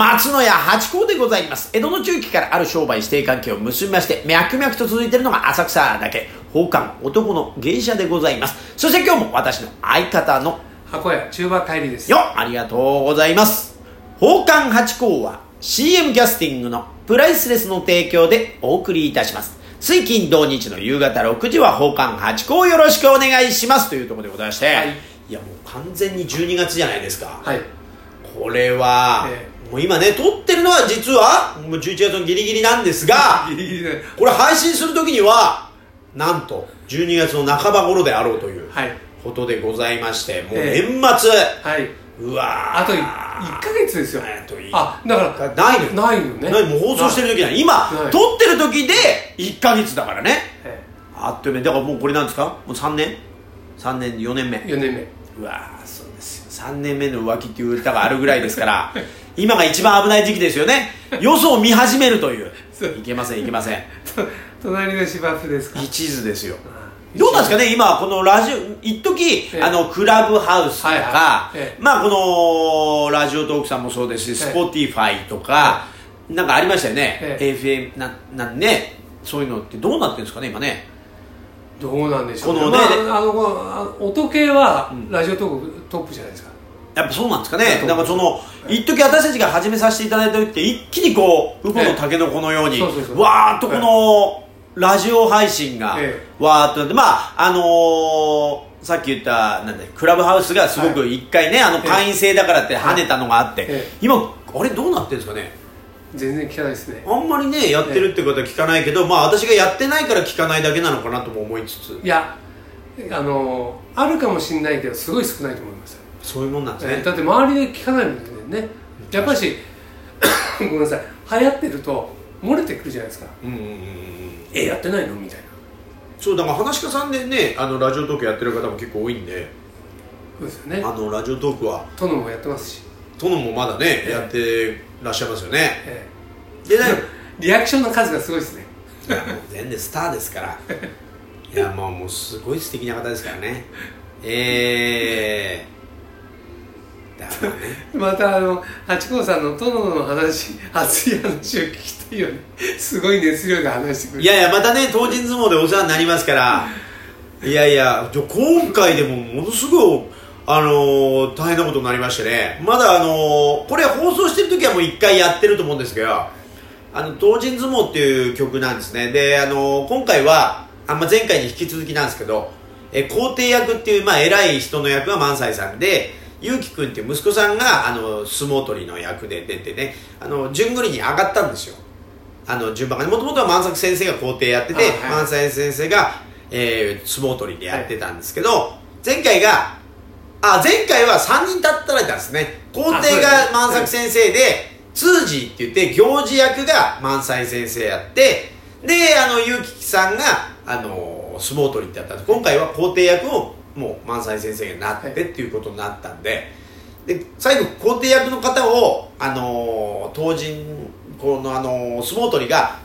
松野屋八甲でございます。江戸の中期からある商売指定関係を結びまして、脈々と続いているのが浅草だけ、宝冠男の芸者でございます。そして今日も私の相方の箱屋中馬帰りです。よありがとうございます。宝冠八甲は CM キャスティングのプライスレスの提供でお送りいたします。水金土日の夕方6時は宝冠八甲よろしくお願いします。というところでございまして、はい。い、やもう完全に12月じゃないですか、はい。これは、えもう今ね撮ってるのは実はもう11月のギリギリなんですがギリギリでこれ配信する時にはなんと12月の半ば頃であろうというはい。ことでございましてもうえ年末、はい。うわー。あと1か月ですよ。あといあだからないのよ。ないのね。何もう放送してる時ない。今ない。撮ってる時で1か月だからね。えあっという間に。だからもうこれなんですか？もう3年？3年4年目。え4年目。うわーそうですよ。3年目の浮気っていう歌があるぐらいですから 今が一番危ない時期ですよね。よそを見始めるという。いけませんいけません。と隣の芝生ですか？一途ですよ。あどうなんですかね今このラジオ一時、ええ。あのクラブハウスとか、はいはい。ええ。まあこのラジオトークさんもそうですし、ええ。スポティファイとか、なんかありましたよね、え FM ななんね。そういうのってどうなってるんですかね今ね。どうなんでしょうこのねまあ、あの音系はうん。ラジオトークトップじゃないですか、やっぱそうなんですかね。なんかその一時私たちが始めさせていただいた時って一気にこうウコのタケノコのように、わーっとこの、ラジオ配信がえわーっとなってまああのーさっき言ったなんだクラブハウスがすごく一回ね、あのええ。会員制だからって跳ねたのがあって、ええ。今あれどうなってるんですかね？全然聞かないですね。あんまりねやってるってことは聞かないけど、まあ私がやってないから聞かないだけなのかなとも思いつつ。いやあのあるかもしれないけどすごい少ないと思います。よ、そういうもんなんですね、えだって周りで聞かないもんね。やっぱりし ごめんなさい。流行ってると漏れてくるじゃないですか。うんうんうんうんえやってないの？みたいな。そうだから話し家さんでねあのラジオトークやってる方も結構多いんで。そうですよね。あのラジオトークは。殿もやってますし、殿もまだね、ええやってらっしゃいますよね。えでねえ リアクションの数がすごいですね。いやもう全然スターですから。いやまあもうすごい素敵な方ですからね。ええだからね またあの八甲さんの殿の話熱い話を聞きたいよね。すごい熱量で話してくるいやいやまたね当人相撲でお世話になりますから。いやいやじゃあ今回でもものすごいあのー大変なことになりましてね。まだあのーこれ放送してる時はもう1回やってると思うんですけどあの当人相撲っていう曲なんですね。であのー今回はあ、まあ、前回に引き続きなんですけどえ皇帝役っていう、まあ、偉い人の役が萬斎さんでゆうきくんっていう息子さんがあの相撲取りの役で出てねあの順繰りに上がったんですよ。あの順番が。もともとは万作先生が皇帝やっててあはい。萬斎先生が、えー相撲取りでやってたんですけど、前回があ前回は3人立たれたんですね。皇帝あそうですね。が万作先生で通詞って言って行事役が萬斎先生やってであの結城さんがあの相撲取りってやったんです。今回は皇帝役をもう萬斎先生がなってっていうことになったんでで最後皇帝役の方をあの当人このあの相撲取りが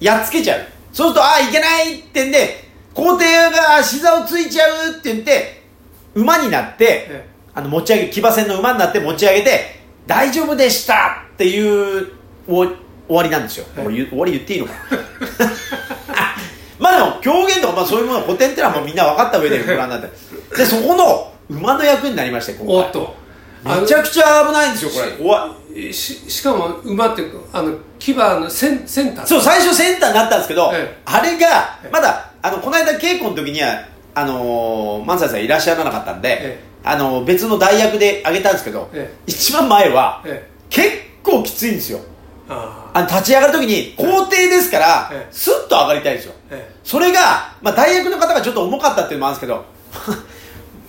やっつけちゃう。そうするとああいけないってんで皇帝が膝をついちゃうって言って馬になって、えあの持ち上げ騎馬戦の馬になって持ち上げて大丈夫でしたっていうお終わりなんですよ、はい終わり言っていいのか なまあでも狂言とか、まあ、そういうもの古典ってのはもうみんな分かった上でご覧になって。でそこの馬の役になりまして今回。おっと。めちゃくちゃ危ないんですよこれ。怖いししかも馬ってあの牙のセンセンター。そう最初センターになったんですけど、ええ。あれがええ。まだあのこの間稽古の時にはあのー、萬斎さんいらっしゃらなかったんで、ええ。あの別の代役であげたんですけど、ええ。一番前は、え。結構きついんですよああの立ち上がる時に皇帝ですから、ええ。スッと上がりたいんですよえそれが、まあ、代役の方がちょっと重かったっていうのもあるんですけど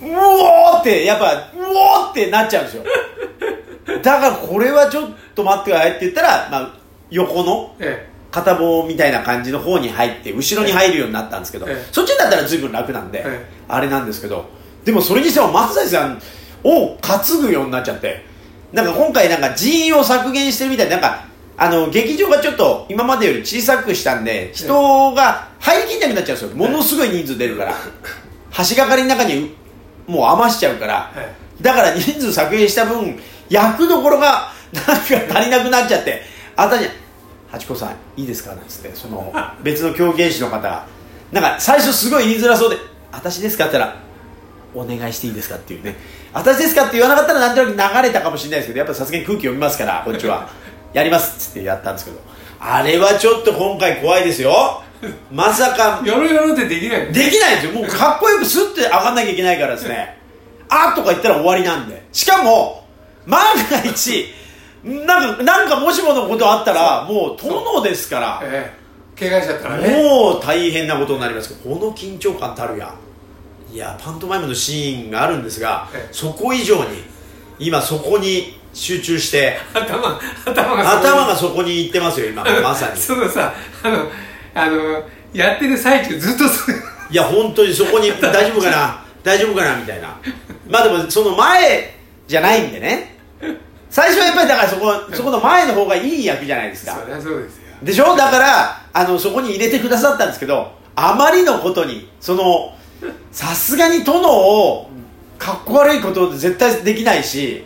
うおーってやっぱうおーってなっちゃうんですよ。だからこれはちょっと待ってくださいって言ったら、まあ、横のええ。片棒みたいな感じの方に入って後ろに入るようになったんですけど、ええ。そっちだったら随分楽なんで、ええ。あれなんですけどでもそれにしても松崎さんを担ぐようになっちゃってなんか今回なんか人員を削減してるみたいでなんかあの劇場がちょっと今までより小さくしたんで人が入りきんなくなっちゃうんですよ。ものすごい人数出るから。橋がかりの中にもう余しちゃうから。はいだから人数削減した分役どころがなんか足りなくなっちゃって。私八子さんいいですか？なんつってその 別の狂言師の方が。なんか最初すごい言いづらそうで「私ですか?」って言ったら「お願いしていいですか?」っていうね「私ですか?」って言わなかったらなんとなく流れたかもしれないですけどやっぱさすがに空気読みますからこっちはやりますっつってやったんですけどあれはちょっと今回怖いですよ。まさかやろうやろうってできない。できないんですよ。もうかっこよくスッて上がんなきゃいけないからですね。あーとか言ったら終わりなんで。しかも万が一なんかなんかもしものことあったらもう殿ですから。ええ。怪我しちゃったらね。もう大変なことになります。この緊張感たるや。いやパントマイムのシーンがあるんですがええ。そこ以上に今そこに集中して。頭頭が頭がそこに行ってますよ今。まさに。そのさあのあのやってる最中ずっとそれ。いや本当にそこに 大丈夫かな？大丈夫かな？みたいな。まあでもその前じゃないんでね。最初はやっぱりだからそこそこの前の方がいい役じゃないですか。そりゃそうですよ。でしょ？だからあのそこに入れてくださったんですけどあまりのことにそのさすがに殿をかっこ悪いこと絶対できないし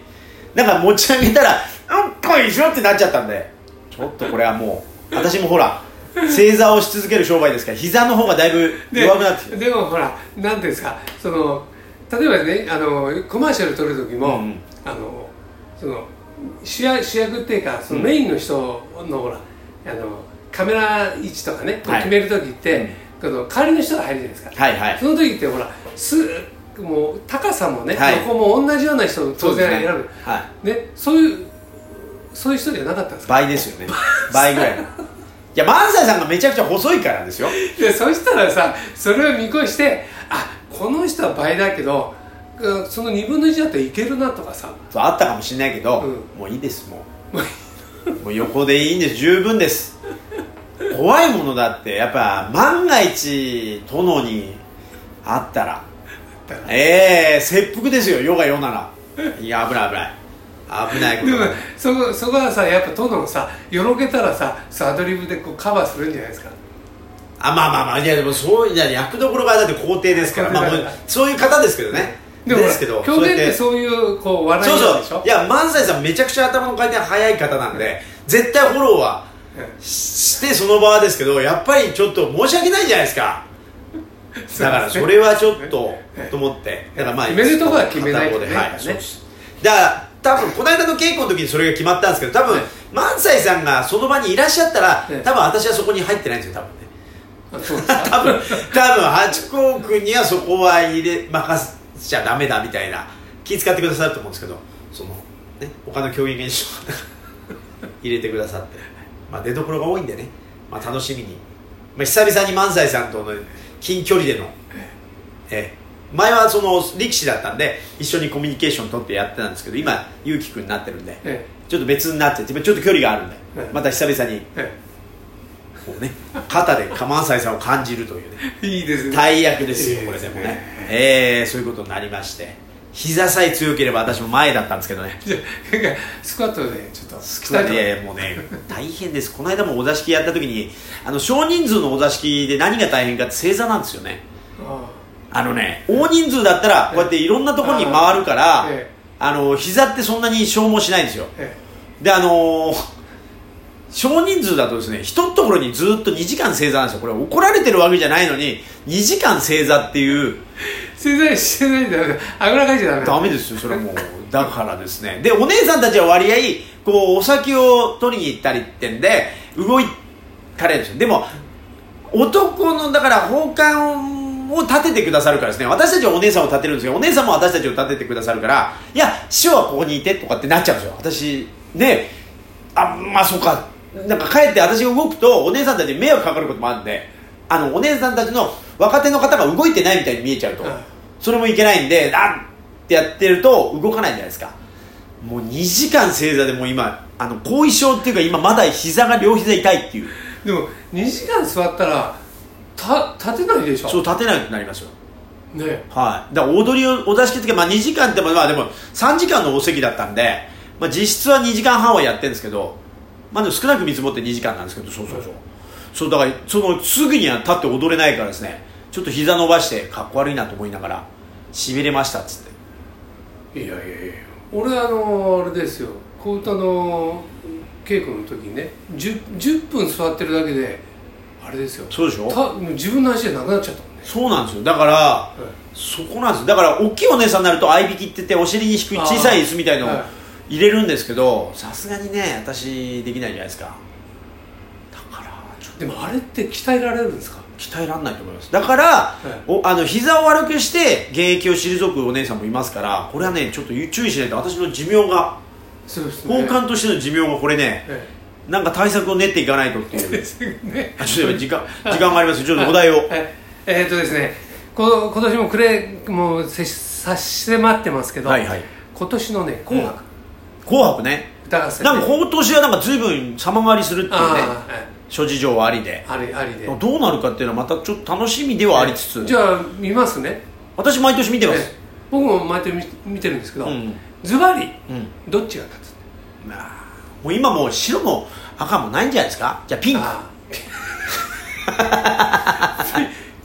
なんか持ち上げたら「うんこいしょ」ってなっちゃったんで。ちょっとこれはもう私もほら正座をし続ける商売ですから膝の方がだいぶで弱くなってでもほらなんていうんですかその例えばねあのコマーシャル撮る時も、うんうん。あのその主役主役っていうかそのメインの人の、ほらあのカメラ位置とかね、はい。決める時って、この代わりの人が入るじゃないですか、はいはい。その時ってほらすもう高さもね、はい。横も同じような人を当然選ぶ。ね。はい。ねそういうそういう人じゃなかったんですか？倍ですよね。倍ぐらいの。いや萬斎さんがめちゃくちゃ細いからですよ。でそしたらさそれを見越してあこの人は倍だけどうんその2分の1だったらいけるなとかさ。そうあったかもしれないけど、うん。もういいですもう。もう横でいいんです。十分です。怖いものだってやっぱ万が一殿にあったらええ切腹ですよ世が世なら。いや危ない危ない。危ないこと。でもそこそこはさやっぱ殿もさよろけたらさアドリブでこうカバーするんじゃないですか。あまあまあまあいやでもそういや役どころがだって皇帝ですから、まあ、そういう方ですけどね。でもですけど狂言ってそういうこう笑いそうなんでしょ？そういや萬斎さんめちゃくちゃ頭の回転早い方なんで絶対フォローはうんしてその場ですけどやっぱりちょっと申し訳ないじゃないですか だからそれれはちょっとええと思って。だからまあ決めるとこは決めないとね。はいね。そうです。だから多分この間の稽古の時にそれが決まったんですけど多分はい萬斎さんがその場にいらっしゃったらええ多分私はそこに入ってないんですよ多分。ね 多分多分八甲君にはそこは入れ任せちゃダメだみたいな気遣ってくださると思うんですけどその、ね、他の競技現象 入れてくださって、まあ、出どころが多いんでね、まあ、楽しみに、まあ、久々に萬斎さんとの近距離での、ええ。前はその力士だったんで一緒にコミュニケーション取ってやってたんですけど今勇気君になってるんで、えちょっと別になってちょっと距離があるんで、ええ。また久々にえこうね肩で萬斎さんを感じるというね。え いいですね。大役ですよこれでもね。ねええそういうことになりまして膝さえ強ければ私も前だったんですけどね。スクワットでちょっとスクワットいやいやもうね大変です。この間もお座敷やった時にあの少人数のお座敷で何が大変かって正座なんですよね。ああ。のね大人数だったらこうやっていろんなところに回るからえあの膝ってそんなに消耗しないんですよ。えであのー少人数だとですね一ところにずっと2時間正座なんですよ。これ怒られてるわけじゃないのに2時間正座っていう正座してないとダメだあぐらかいちゃダメ。ダメですよそれはもう。だからですね。でお姉さんたちは割合こうお酒を取りに行ったりってんで動いかれるんですよ。でも男のだから奉還を立ててくださるからですね。私たちはお姉さんを立てるんですよ。お姉さんも私たちを立ててくださるからいや師匠はここにいてとかってなっちゃうんですよ。私ねあまあそうか。なんかかえって私が動くとお姉さんたちに迷惑かかることもあるんで。あのお姉さんたちの若手の方が動いてないみたいに見えちゃうと、うん。それもいけないんであんってやってると動かないじゃないですか。もう2時間正座でもう今あの後遺症っていうか今まだ膝が両膝痛いっていう。でも2時間座ったらた立てないでしょ？そう立てないくなりますよ。ね。はい。だから踊りをお座敷っていうか、まあ、2時間ってまあでも3時間のお席だったんで、まあ、実質は2時間半はやってるんですけどまあでも少なく見積もって2時間なんですけどそうそうそう、そうだからそのすぐには立って踊れないからですね。ちょっと膝伸ばしてかっこ悪いなと思いながらしびれましたっつって。いやいやいや。俺あのあれですよ。小唄の稽古の時にね 10, 10分座ってるだけであれですよ。そうでしょ？た自分の足でなくなっちゃったもんね。そうなんですよ。だから、そこなんですよ。だから大きいお姉さんになると合いびきって言ってお尻に低い小さい椅子みたいのをはい。入れるんですけどさすがにね私できないじゃないですかでもあれって鍛えられるんですか？と鍛えられないと思います。だから、い。おあの膝を悪くして現役を退くお姉さんもいますからこれはねちょっと注意しないと私の寿命がそうですね。交換としての寿命がこれねえなんか対策を練っていかないとってえいう。ね。あちょっと時間時間があります。ちょっとお題を。ええーっとですねこ今年も暮れもうせ差し迫ってますけど、はいはい。今年のね「紅白」「紅白ね」なんか今年はなんか随分様変わりするっていうね諸事情はありで。えありありで。どうなるかっていうのはまたちょっと楽しみではありつつ。じゃあ見ますね。私毎年見てます、ええ。僕も毎年見見てるんですけど、うん。ズバリうん。どっちが勝つ？まあもう今もう白も赤もないんじゃないですか？じゃあピンク。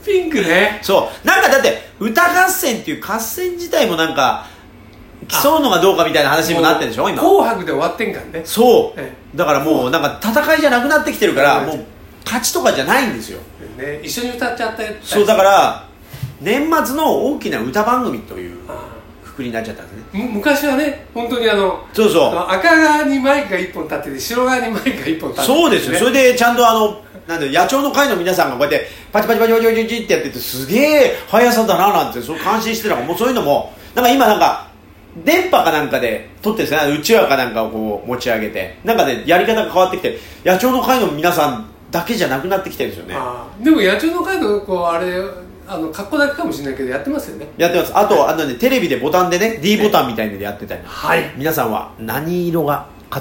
ピ ピンクね。そう。なんかだって歌合戦っていう合戦自体もなんか競うのがどうかみたいな話にもなってるでしょ今。紅白で終わってんからね。そう。えだからもうなんか戦いじゃなくなってきてるからうんもう勝ちとかじゃないんですよ。ね一緒に歌っちゃったやつ。そうだから年末の大きな歌番組というあくくりになっちゃったんですね。む昔はね本当にあのそうそう。赤側にマイクが1本立ってて白側にマイクが1本立ってて、そうですよ、それででちゃんとあのなんだ野鳥の会の皆さんがこうやってパチパチパチパチパチパチってやっててすげえ速さだななんてそう感心してたからもうそういうのもなんか今なんか電波かなんかで撮ってるんですね。うちわかなんかをこう持ち上げて。なんかでやり方が変わってきて野鳥の会の皆さんだけじゃなくなってきてるんですよね。でも野鳥の会のこうあれあの格好だけかもしれないけどやってますよね。やってます。あとあのねテレビでボタンでね D ボタンみたいのでやってたり。はい。皆さんは何色が